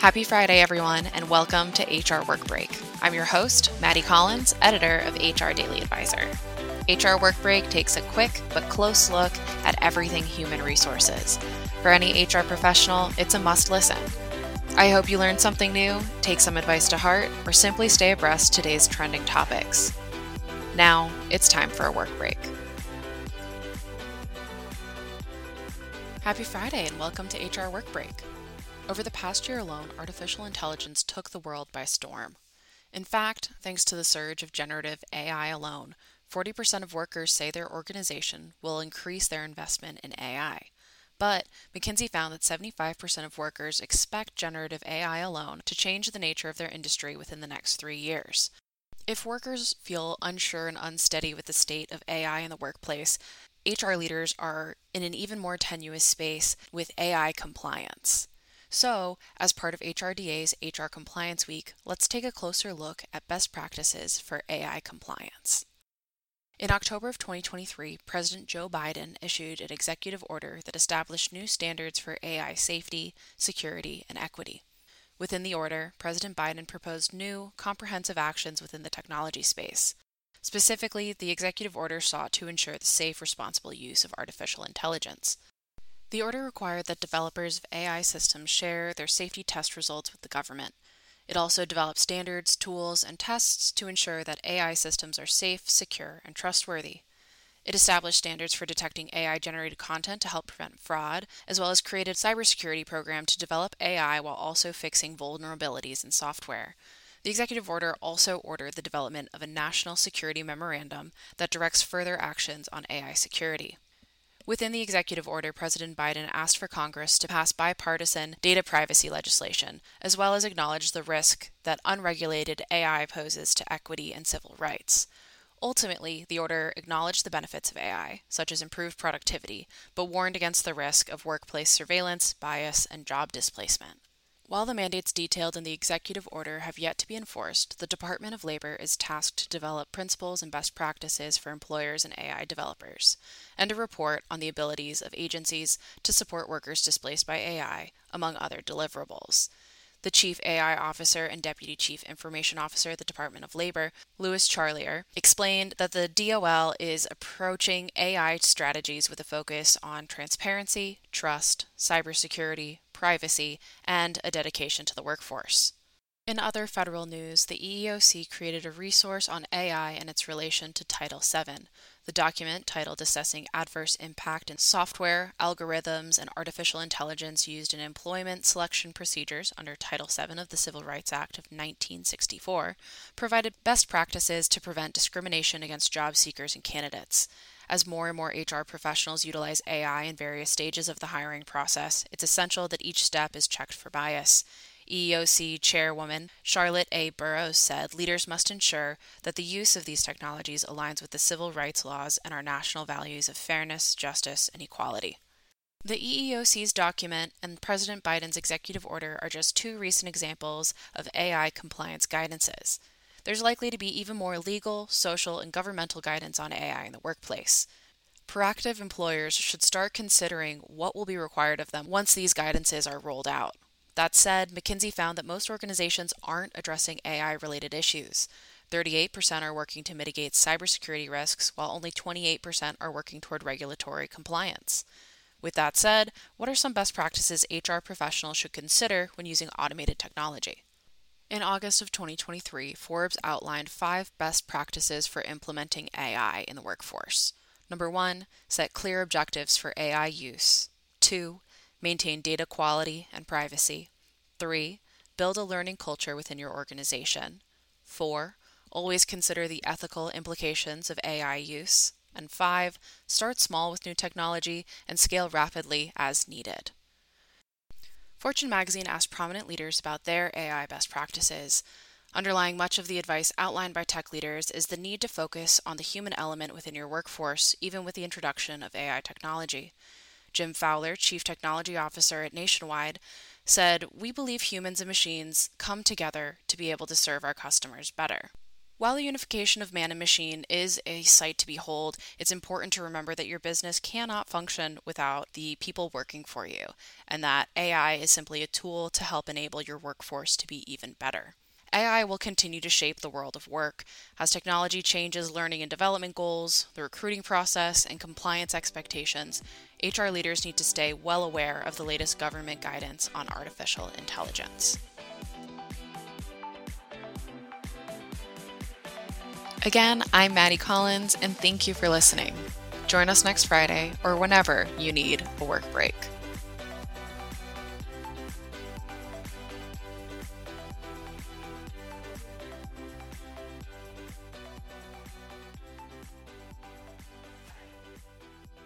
Happy Friday, everyone, and welcome to HR Work Break. I'm your host, Maddie Collins, editor of HR Daily Advisor. HR Work Break takes a quick but close look at everything human resources. For any HR professional, it's a must listen. I hope you learned something new, take some advice to heart, or simply stay abreast today's trending topics. Now, it's time for a work break. Happy Friday and welcome to HR Work Break. Over the past year alone, artificial intelligence took the world by storm. In fact, thanks to the surge of generative AI alone, 40% of workers say their organization will increase their investment in AI. But McKinsey found that 75% of workers expect generative AI alone to change the nature of their industry within the next three years. If workers feel unsure and unsteady with the state of AI in the workplace, HR leaders are in an even more tenuous space with AI compliance. So, as part of HRDA's HR Compliance Week, let's take a closer look at best practices for AI compliance. In October of 2023, President Joe Biden issued an executive order that established new standards for AI safety, security, and equity. Within the order, President Biden proposed new, comprehensive actions within the technology space. Specifically, the executive order sought to ensure the safe, responsible use of artificial intelligence. The order required that developers of AI systems share their safety test results with the government. It also developed standards, tools, and tests to ensure that AI systems are safe, secure, and trustworthy. It established standards for detecting AI generated content to help prevent fraud, as well as created a cybersecurity program to develop AI while also fixing vulnerabilities in software. The executive order also ordered the development of a national security memorandum that directs further actions on AI security. Within the executive order, President Biden asked for Congress to pass bipartisan data privacy legislation, as well as acknowledge the risk that unregulated AI poses to equity and civil rights. Ultimately, the order acknowledged the benefits of AI, such as improved productivity, but warned against the risk of workplace surveillance, bias, and job displacement. While the mandates detailed in the executive order have yet to be enforced, the Department of Labor is tasked to develop principles and best practices for employers and AI developers, and a report on the abilities of agencies to support workers displaced by AI, among other deliverables. The Chief AI Officer and Deputy Chief Information Officer at the Department of Labor, Louis Charlier, explained that the DOL is approaching AI strategies with a focus on transparency, trust, cybersecurity, privacy, and a dedication to the workforce. In other federal news, the EEOC created a resource on AI and its relation to Title VII. The document, titled Assessing Adverse Impact in Software, Algorithms, and Artificial Intelligence Used in Employment Selection Procedures under Title VII of the Civil Rights Act of 1964, provided best practices to prevent discrimination against job seekers and candidates. As more and more HR professionals utilize AI in various stages of the hiring process, it's essential that each step is checked for bias. EEOC Chairwoman Charlotte A. Burrows said leaders must ensure that the use of these technologies aligns with the civil rights laws and our national values of fairness, justice, and equality. The EEOC's document and President Biden's executive order are just two recent examples of AI compliance guidances there's likely to be even more legal, social, and governmental guidance on AI in the workplace. Proactive employers should start considering what will be required of them once these guidances are rolled out. That said, McKinsey found that most organizations aren't addressing AI related issues. 38% are working to mitigate cybersecurity risks, while only 28% are working toward regulatory compliance. With that said, what are some best practices HR professionals should consider when using automated technology? In August of 2023, Forbes outlined five best practices for implementing AI in the workforce. Number one, set clear objectives for AI use. Two, maintain data quality and privacy. Three, build a learning culture within your organization. Four, always consider the ethical implications of AI use. And five, start small with new technology and scale rapidly as needed. Fortune magazine asked prominent leaders about their AI best practices. Underlying much of the advice outlined by tech leaders is the need to focus on the human element within your workforce, even with the introduction of AI technology. Jim Fowler, Chief Technology Officer at Nationwide, said, We believe humans and machines come together to be able to serve our customers better. While the unification of man and machine is a sight to behold, it's important to remember that your business cannot function without the people working for you, and that AI is simply a tool to help enable your workforce to be even better. AI will continue to shape the world of work as technology changes learning and development goals, the recruiting process, and compliance expectations. HR leaders need to stay well aware of the latest government guidance on artificial intelligence. Again, I'm Maddie Collins, and thank you for listening. Join us next Friday or whenever you need a work break.